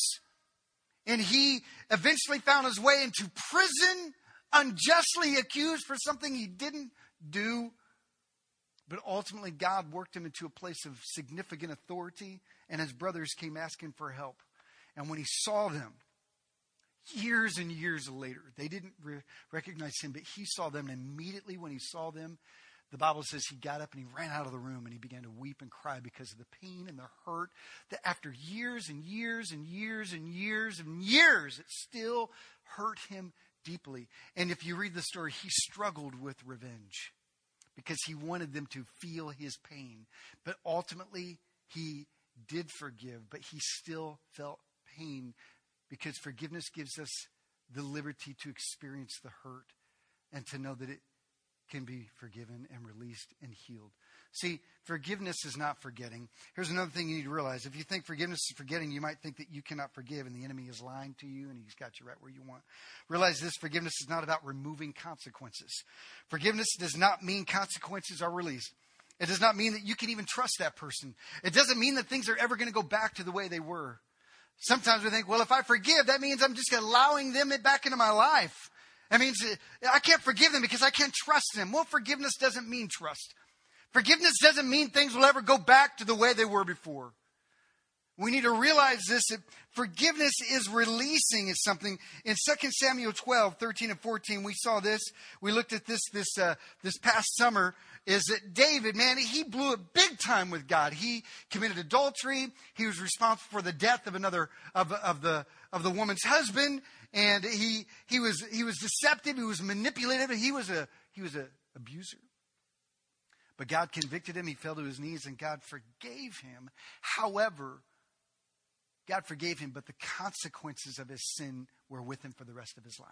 And he eventually found his way into prison unjustly accused for something he didn't do. But ultimately, God worked him into a place of significant authority, and his brothers came asking for help. And when he saw them, years and years later, they didn't re- recognize him, but he saw them. And immediately when he saw them, the Bible says he got up and he ran out of the room and he began to weep and cry because of the pain and the hurt that after years and years and years and years and years, it still hurt him deeply. And if you read the story, he struggled with revenge because he wanted them to feel his pain. But ultimately, he did forgive, but he still felt pain because forgiveness gives us the liberty to experience the hurt and to know that it can be forgiven and released and healed. See, forgiveness is not forgetting. Here's another thing you need to realize. If you think forgiveness is forgetting, you might think that you cannot forgive and the enemy is lying to you and he's got you right where you want. Realize this forgiveness is not about removing consequences. Forgiveness does not mean consequences are released. It does not mean that you can even trust that person. It doesn't mean that things are ever going to go back to the way they were. Sometimes we think, well, if I forgive, that means I'm just allowing them back into my life. That means I can't forgive them because I can't trust them. Well, forgiveness doesn't mean trust. Forgiveness doesn't mean things will ever go back to the way they were before. We need to realize this that forgiveness is releasing is something. In 2 Samuel 12, 13 and 14, we saw this. We looked at this this uh, this past summer. Is that David, man, he blew it big time with God. He committed adultery. He was responsible for the death of another of, of the of the woman's husband. And he he was he was deceptive, he was manipulative, he was a he was a abuser. But God convicted him. He fell to his knees and God forgave him. However, God forgave him, but the consequences of his sin were with him for the rest of his life.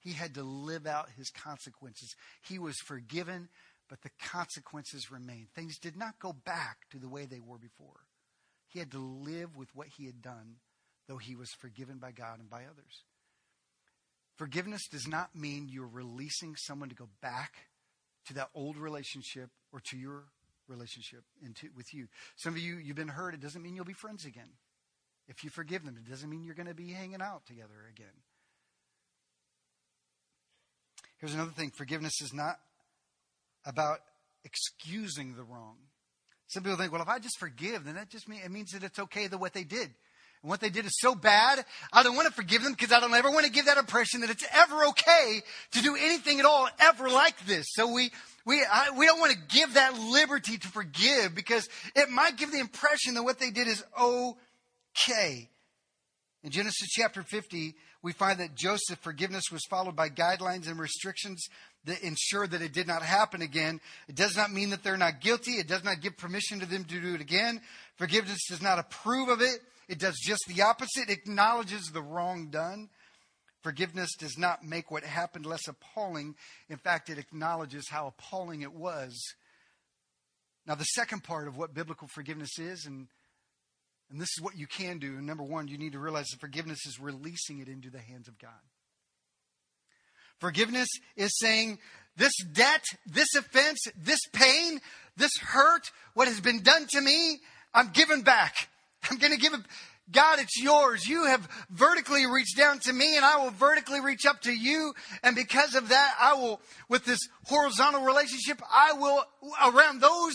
He had to live out his consequences. He was forgiven, but the consequences remained. Things did not go back to the way they were before. He had to live with what he had done, though he was forgiven by God and by others. Forgiveness does not mean you're releasing someone to go back to that old relationship or to your relationship into, with you. Some of you, you've been hurt. It doesn't mean you'll be friends again. If you forgive them, it doesn't mean you're going to be hanging out together again. Here's another thing forgiveness is not about excusing the wrong. Some people think, well, if I just forgive, then that just mean, it means that it's okay that what they did. And what they did is so bad, I don't want to forgive them because I don't ever want to give that impression that it's ever okay to do anything at all ever like this. So we, we, I, we don't want to give that liberty to forgive because it might give the impression that what they did is okay. In Genesis chapter 50, we find that Joseph's forgiveness was followed by guidelines and restrictions that ensure that it did not happen again. It does not mean that they're not guilty. It does not give permission to them to do it again. Forgiveness does not approve of it. It does just the opposite, it acknowledges the wrong done. Forgiveness does not make what happened less appalling. In fact, it acknowledges how appalling it was. Now, the second part of what biblical forgiveness is, and, and this is what you can do. Number one, you need to realize that forgiveness is releasing it into the hands of God. Forgiveness is saying, this debt, this offense, this pain, this hurt, what has been done to me, I'm giving back. I'm going to give it. God, it's yours. You have vertically reached down to me and I will vertically reach up to you. And because of that, I will, with this horizontal relationship, I will, around those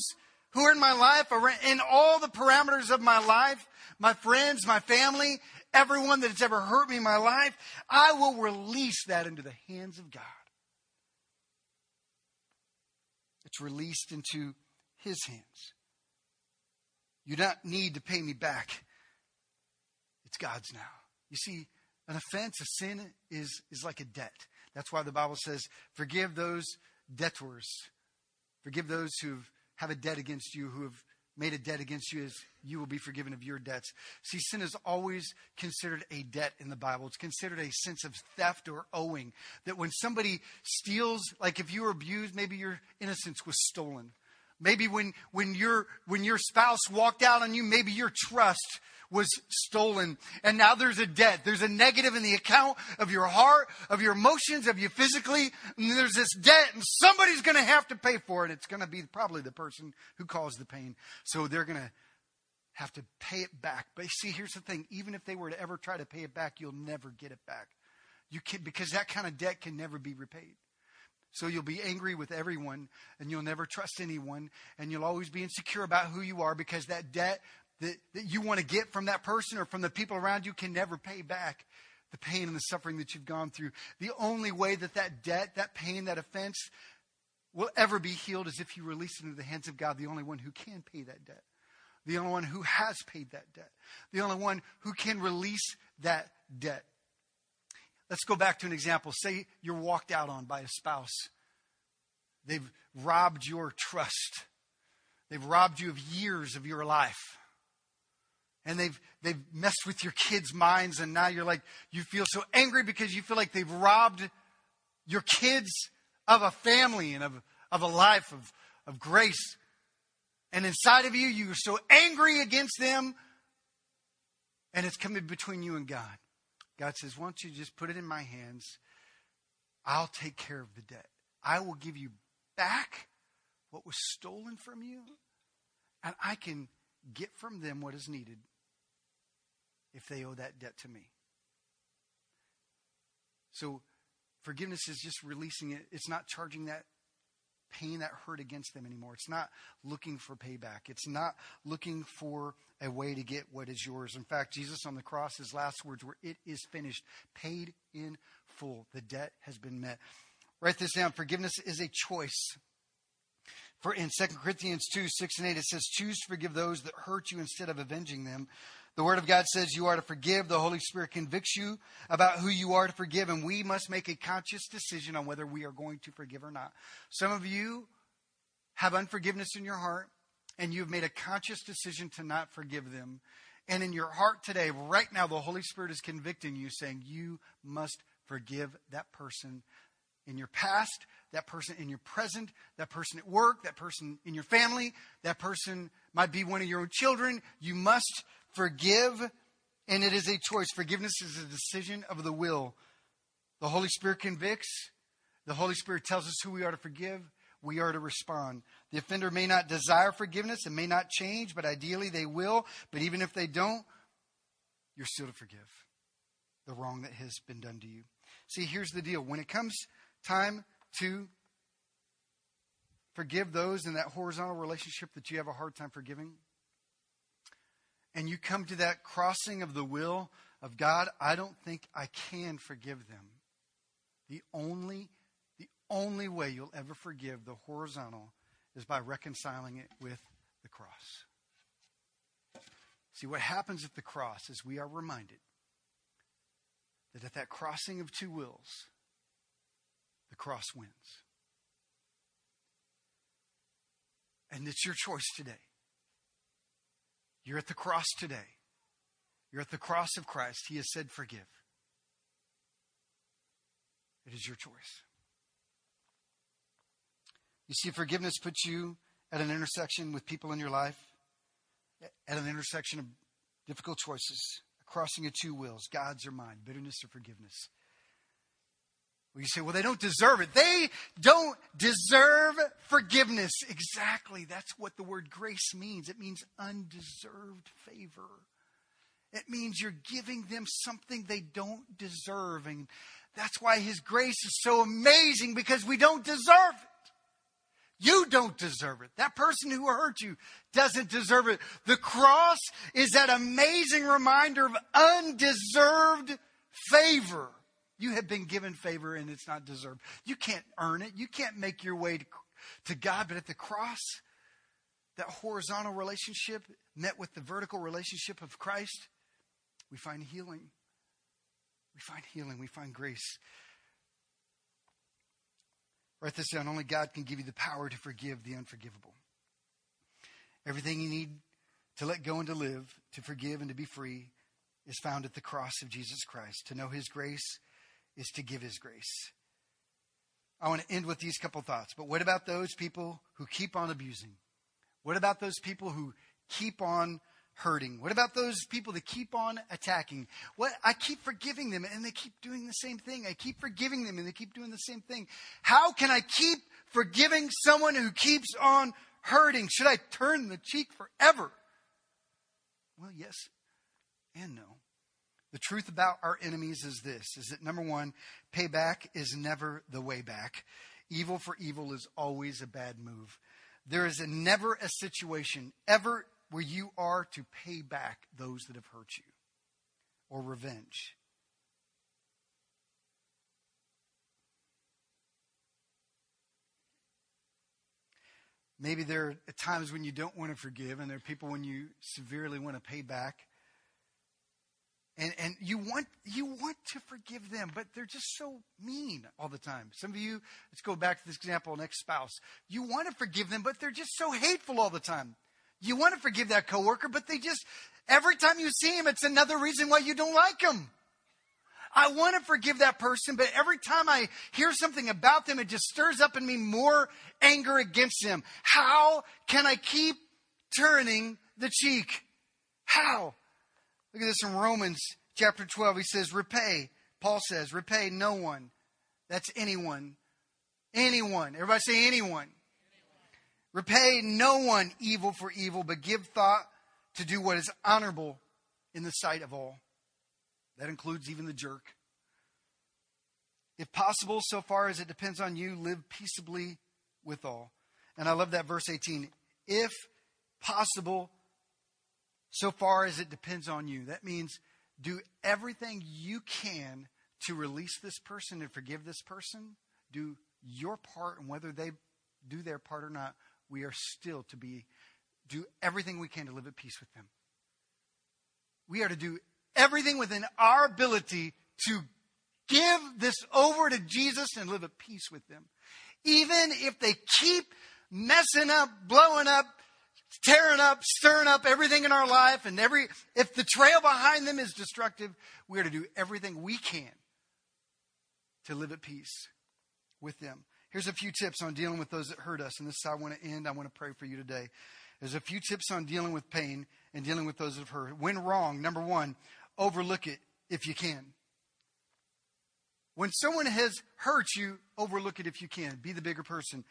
who are in my life, in all the parameters of my life, my friends, my family, everyone that has ever hurt me in my life, I will release that into the hands of God. It's released into His hands. You don't need to pay me back. It's God's now. You see, an offense, a sin is, is like a debt. That's why the Bible says, forgive those debtors. Forgive those who have a debt against you, who have made a debt against you, as you will be forgiven of your debts. See, sin is always considered a debt in the Bible. It's considered a sense of theft or owing. That when somebody steals, like if you were abused, maybe your innocence was stolen. Maybe when, when, your, when your spouse walked out on you, maybe your trust was stolen. And now there's a debt. There's a negative in the account of your heart, of your emotions, of you physically. And there's this debt, and somebody's going to have to pay for it. It's going to be probably the person who caused the pain. So they're going to have to pay it back. But see, here's the thing even if they were to ever try to pay it back, you'll never get it back. You can, because that kind of debt can never be repaid. So you'll be angry with everyone and you'll never trust anyone and you'll always be insecure about who you are because that debt that, that you want to get from that person or from the people around you can never pay back the pain and the suffering that you've gone through. The only way that that debt, that pain, that offense will ever be healed is if you release it into the hands of God, the only one who can pay that debt. The only one who has paid that debt. The only one who can release that debt. Let's go back to an example. Say you're walked out on by a spouse. They've robbed your trust. They've robbed you of years of your life. and they've they've messed with your kids' minds and now you're like you feel so angry because you feel like they've robbed your kids of a family and of, of a life of, of grace. And inside of you, you're so angry against them, and it's coming between you and God. God says, Why don't you just put it in my hands? I'll take care of the debt. I will give you back what was stolen from you, and I can get from them what is needed if they owe that debt to me. So forgiveness is just releasing it. It's not charging that pain, that hurt against them anymore. It's not looking for payback. It's not looking for a way to get what is yours. In fact, Jesus on the cross, his last words were, It is finished, paid in full. The debt has been met. Write this down. Forgiveness is a choice. For in 2 Corinthians 2, 6 and 8, it says, Choose to forgive those that hurt you instead of avenging them. The Word of God says you are to forgive. The Holy Spirit convicts you about who you are to forgive, and we must make a conscious decision on whether we are going to forgive or not. Some of you have unforgiveness in your heart, and you've made a conscious decision to not forgive them. And in your heart today, right now, the Holy Spirit is convicting you, saying you must forgive that person in your past, that person in your present, that person at work, that person in your family, that person might be one of your own children. You must forgive, and it is a choice. Forgiveness is a decision of the will. The Holy Spirit convicts, the Holy Spirit tells us who we are to forgive. We are to respond. The offender may not desire forgiveness and may not change, but ideally they will. But even if they don't, you're still to forgive the wrong that has been done to you. See, here's the deal. When it comes time to forgive those in that horizontal relationship that you have a hard time forgiving, and you come to that crossing of the will of God, I don't think I can forgive them. The only the only way you'll ever forgive the horizontal is by reconciling it with the cross. See what happens at the cross is we are reminded that at that crossing of two wills, the cross wins. And it's your choice today. You're at the cross today. You're at the cross of Christ. He has said, Forgive. It is your choice. You see, forgiveness puts you at an intersection with people in your life, at an intersection of difficult choices, a crossing of two wills God's or mine, bitterness or forgiveness. Well, you say, well, they don't deserve it. They don't deserve forgiveness. Exactly. That's what the word grace means. It means undeserved favor. It means you're giving them something they don't deserve. And that's why His grace is so amazing because we don't deserve it. You don't deserve it. That person who hurt you doesn't deserve it. The cross is that amazing reminder of undeserved favor. You have been given favor and it's not deserved. You can't earn it. You can't make your way to, to God. But at the cross, that horizontal relationship met with the vertical relationship of Christ, we find healing. We find healing. We find grace. Write this down. Only God can give you the power to forgive the unforgivable. Everything you need to let go and to live, to forgive and to be free, is found at the cross of Jesus Christ. To know His grace is to give His grace. I want to end with these couple thoughts. But what about those people who keep on abusing? What about those people who keep on hurting? What about those people that keep on attacking? What I keep forgiving them and they keep doing the same thing. I keep forgiving them and they keep doing the same thing. How can I keep forgiving someone who keeps on hurting? Should I turn the cheek forever? Well, yes and no. The truth about our enemies is this is that number one, payback is never the way back. Evil for evil is always a bad move. There is a, never a situation ever where you are to pay back those that have hurt you or revenge. Maybe there are times when you don't want to forgive, and there are people when you severely want to pay back. And, and you want you want to forgive them, but they're just so mean all the time. Some of you, let's go back to this example, an ex-spouse. You want to forgive them, but they're just so hateful all the time. You want to forgive that coworker, but they just, every time you see him, it's another reason why you don't like him. I want to forgive that person, but every time I hear something about them, it just stirs up in me more anger against them. How can I keep turning the cheek? How? Look at this in Romans chapter 12. He says, repay. Paul says, repay no one. That's anyone. Anyone. Everybody say anyone. Repay no one evil for evil, but give thought to do what is honorable in the sight of all. That includes even the jerk. If possible, so far as it depends on you, live peaceably with all. And I love that verse 18. If possible, so far as it depends on you. That means do everything you can to release this person and forgive this person. Do your part, and whether they do their part or not, we are still to be do everything we can to live at peace with them. We are to do everything within our ability to give this over to Jesus and live at peace with them. Even if they keep messing up, blowing up, tearing up, stirring up everything in our life, and every if the trail behind them is destructive, we are to do everything we can to live at peace with them. Here's a few tips on dealing with those that hurt us, and this is how I want to end. I want to pray for you today. There's a few tips on dealing with pain and dealing with those that have hurt. When wrong, number one, overlook it if you can. When someone has hurt you, overlook it if you can. Be the bigger person.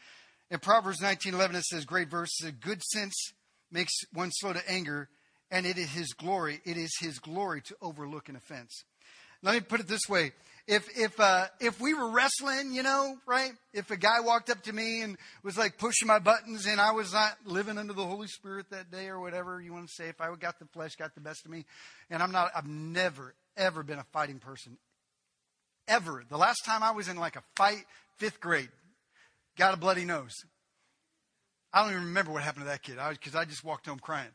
In Proverbs 19:11 it says great verse, it good sense makes one slow to anger and it is his glory, it is his glory to overlook an offense. Let me put it this way. If if uh, if we were wrestling, you know, right? If a guy walked up to me and was like pushing my buttons, and I was not living under the Holy Spirit that day, or whatever you want to say, if I got the flesh got the best of me, and I'm not, I've never ever been a fighting person, ever. The last time I was in like a fight, fifth grade, got a bloody nose. I don't even remember what happened to that kid because I, I just walked home crying.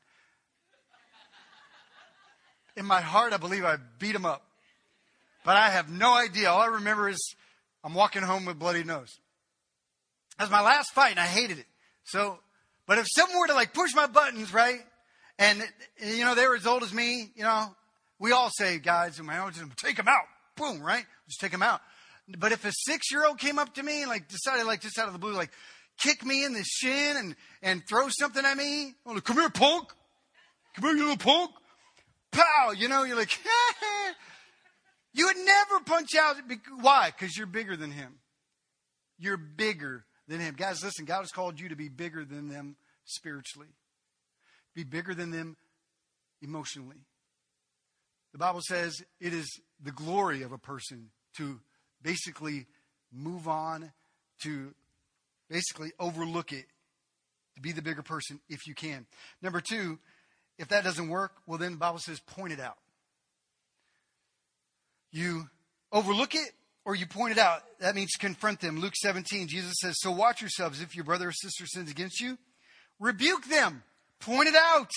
In my heart, I believe I beat him up. But I have no idea. All I remember is I'm walking home with bloody nose. That was my last fight, and I hated it. So, but if someone were to like push my buttons, right, and you know they were as old as me, you know, we all say, guys, man, just take them out, boom, right, just take them out. But if a six year old came up to me and like decided like just out of the blue, like kick me in the shin and and throw something at me, oh, come here, punk, come here, you little punk, pow, you know, you're like. You would never punch out. Why? Because you're bigger than him. You're bigger than him. Guys, listen, God has called you to be bigger than them spiritually, be bigger than them emotionally. The Bible says it is the glory of a person to basically move on, to basically overlook it, to be the bigger person if you can. Number two, if that doesn't work, well, then the Bible says point it out. You overlook it or you point it out. That means confront them. Luke 17, Jesus says, So watch yourselves. If your brother or sister sins against you, rebuke them, point it out.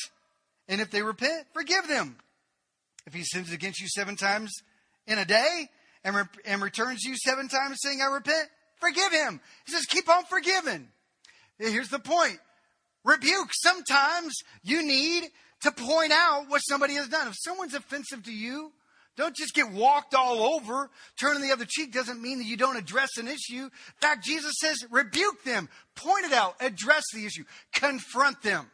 And if they repent, forgive them. If he sins against you seven times in a day and, re- and returns you seven times saying, I repent, forgive him. He says, keep on forgiving. Here's the point rebuke. Sometimes you need to point out what somebody has done. If someone's offensive to you, don't just get walked all over. Turning the other cheek doesn't mean that you don't address an issue. In fact, Jesus says, rebuke them, point it out, address the issue, confront them.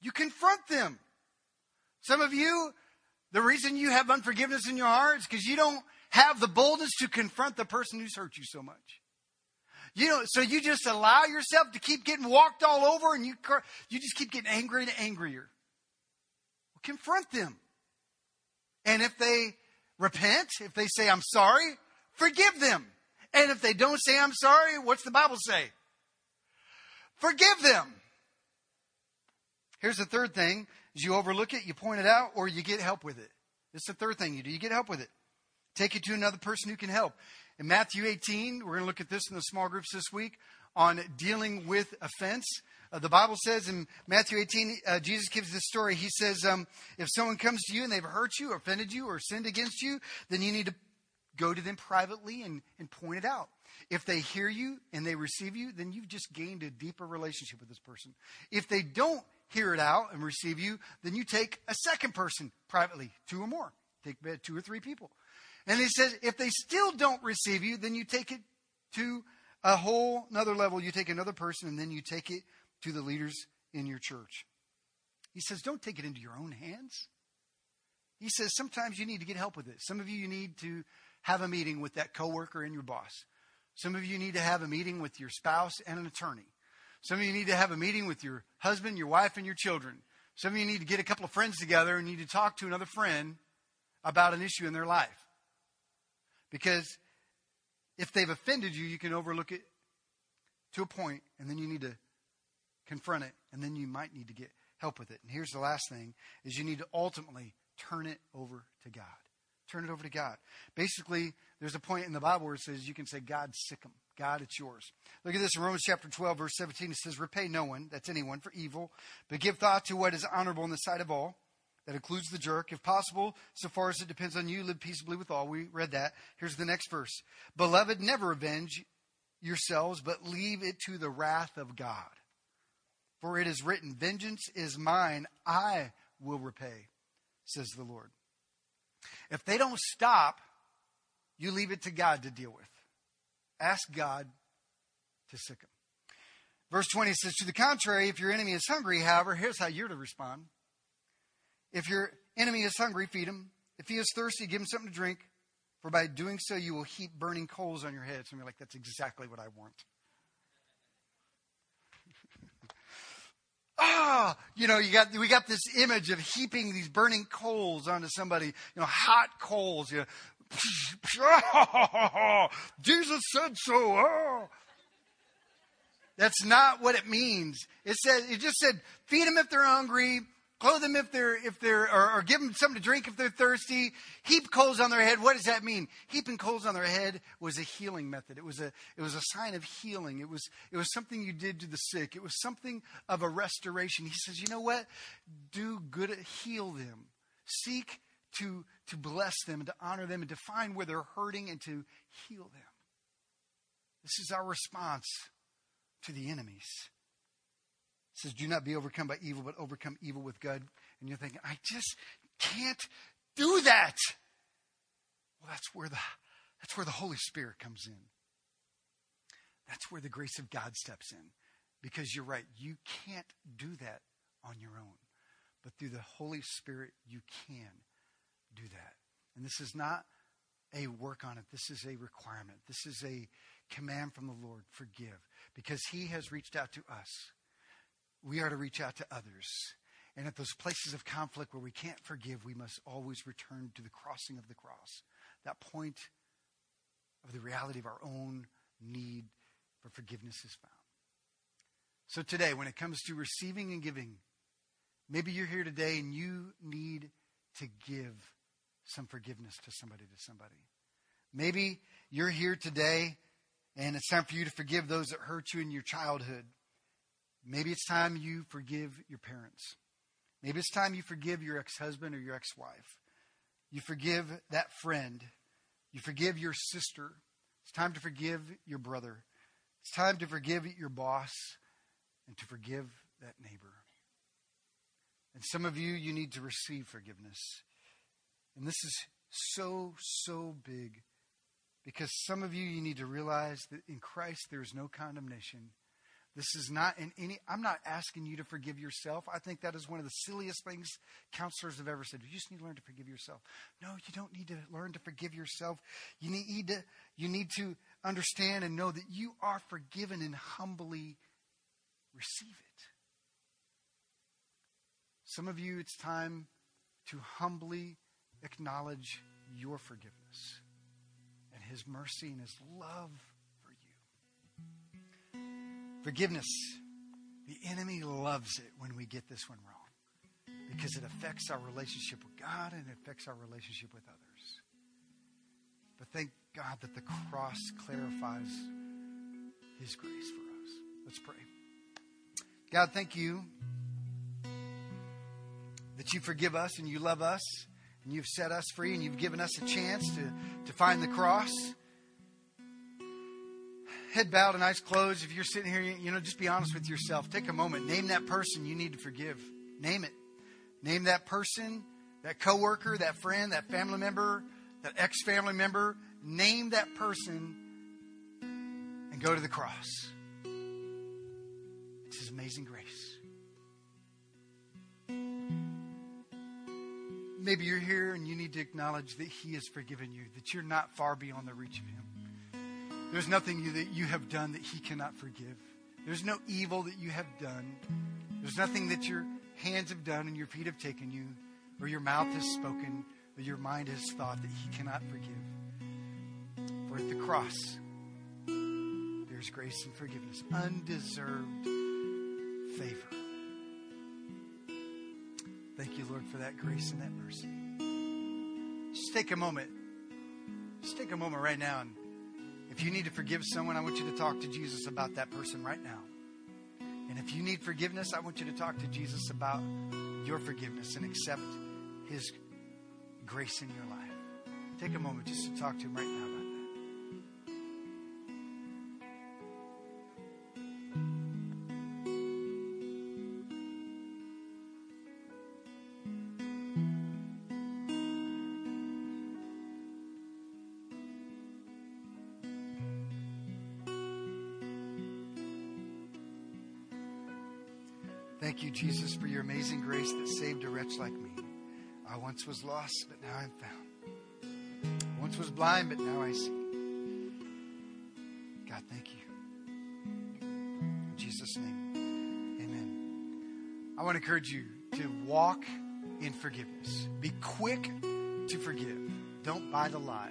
You confront them. Some of you, the reason you have unforgiveness in your heart is because you don't have the boldness to confront the person who's hurt you so much. You know, so you just allow yourself to keep getting walked all over and you, you just keep getting angrier and angrier. Well, confront them. And if they repent, if they say, I'm sorry, forgive them. And if they don't say, I'm sorry, what's the Bible say? Forgive them. Here's the third thing is you overlook it, you point it out, or you get help with it. It's the third thing you do. You get help with it. Take it to another person who can help. In Matthew 18, we're going to look at this in the small groups this week on dealing with offense. Uh, the Bible says in Matthew 18, uh, Jesus gives this story. He says, um, if someone comes to you and they've hurt you, offended you, or sinned against you, then you need to go to them privately and, and point it out. If they hear you and they receive you, then you've just gained a deeper relationship with this person. If they don't hear it out and receive you, then you take a second person privately, two or more. Take two or three people. And he says, if they still don't receive you, then you take it to a whole another level. You take another person and then you take it to the leaders in your church. He says, don't take it into your own hands. He says, sometimes you need to get help with it. Some of you, you need to have a meeting with that coworker and your boss. Some of you need to have a meeting with your spouse and an attorney. Some of you need to have a meeting with your husband, your wife, and your children. Some of you need to get a couple of friends together and need to talk to another friend about an issue in their life. Because if they've offended you, you can overlook it to a point, and then you need to confront it, and then you might need to get help with it. And here's the last thing is you need to ultimately turn it over to God. Turn it over to God. Basically, there's a point in the Bible where it says you can say, God, sic them. God, it's yours. Look at this in Romans chapter 12, verse 17. It says, Repay no one, that's anyone, for evil, but give thought to what is honorable in the sight of all. That includes the jerk. If possible, so far as it depends on you, live peaceably with all. We read that. Here's the next verse. Beloved, never avenge yourselves, but leave it to the wrath of God. For it is written, Vengeance is mine, I will repay, says the Lord. If they don't stop, you leave it to God to deal with. Ask God to sic them. Verse 20 says, To the contrary, if your enemy is hungry, however, here's how you're to respond. If your enemy is hungry, feed him. If he is thirsty, give him something to drink. For by doing so, you will heap burning coals on your head. So you're like, that's exactly what I want. ah, you know, you got we got this image of heaping these burning coals onto somebody, you know, hot coals. You know, Jesus said so. Oh. That's not what it means. It said it just said feed them if they're hungry, clothe them if they're if they're or, or, give them something to drink if they're thirsty. Heap coals on their head. What does that mean? Heaping coals on their head was a healing method. It was a it was a sign of healing. It was it was something you did to the sick. It was something of a restoration. He says you know what? Do good heal them. Seek to to bless them and to honor them and to find where they're hurting and to heal them. This is our response to the enemies says, Do not be overcome by evil, but overcome evil with good. And you're thinking, I just can't do that. Well, that's where the that's where the Holy Spirit comes in. That's where the grace of God steps in. Because you're right, you can't do that on your own. But through the Holy Spirit, you can do that. And this is not a work on it, this is a requirement. This is a command from the Lord forgive. Because He has reached out to us we are to reach out to others. And at those places of conflict where we can't forgive, we must always return to the crossing of the cross. That point of the reality of our own need for forgiveness is found. So today, when it comes to receiving and giving, maybe you're here today and you need to give some forgiveness to somebody to somebody. Maybe you're here today and it's time for you to forgive those that hurt you in your childhood. Maybe it's time you forgive your parents. Maybe it's time you forgive your ex husband or your ex wife. You forgive that friend. You forgive your sister. It's time to forgive your brother. It's time to forgive your boss and to forgive that neighbor. And some of you, you need to receive forgiveness. And this is so, so big because some of you, you need to realize that in Christ there is no condemnation. This is not in any, I'm not asking you to forgive yourself. I think that is one of the silliest things counselors have ever said. You just need to learn to forgive yourself. No, you don't need to learn to forgive yourself. You need to, you need to understand and know that you are forgiven and humbly receive it. Some of you, it's time to humbly acknowledge your forgiveness and His mercy and His love Forgiveness. The enemy loves it when we get this one wrong because it affects our relationship with God and it affects our relationship with others. But thank God that the cross clarifies His grace for us. Let's pray. God, thank you that you forgive us and you love us and you've set us free and you've given us a chance to, to find the cross head bowed and eyes closed, if you're sitting here, you know, just be honest with yourself. Take a moment. Name that person you need to forgive. Name it. Name that person, that coworker, that friend, that family member, that ex-family member. Name that person and go to the cross. It's His amazing grace. Maybe you're here and you need to acknowledge that He has forgiven you, that you're not far beyond the reach of Him. There's nothing that you have done that He cannot forgive. There's no evil that you have done. There's nothing that your hands have done and your feet have taken you, or your mouth has spoken, or your mind has thought that He cannot forgive. For at the cross, there's grace and forgiveness, undeserved favor. Thank you, Lord, for that grace and that mercy. Just take a moment. Just take a moment right now and if you need to forgive someone, I want you to talk to Jesus about that person right now. And if you need forgiveness, I want you to talk to Jesus about your forgiveness and accept his grace in your life. Take a moment just to talk to him right now I once was lost, but now I'm found. I once was blind, but now I see. God, thank you. In Jesus' name, amen. I want to encourage you to walk in forgiveness. Be quick to forgive. Don't buy the lie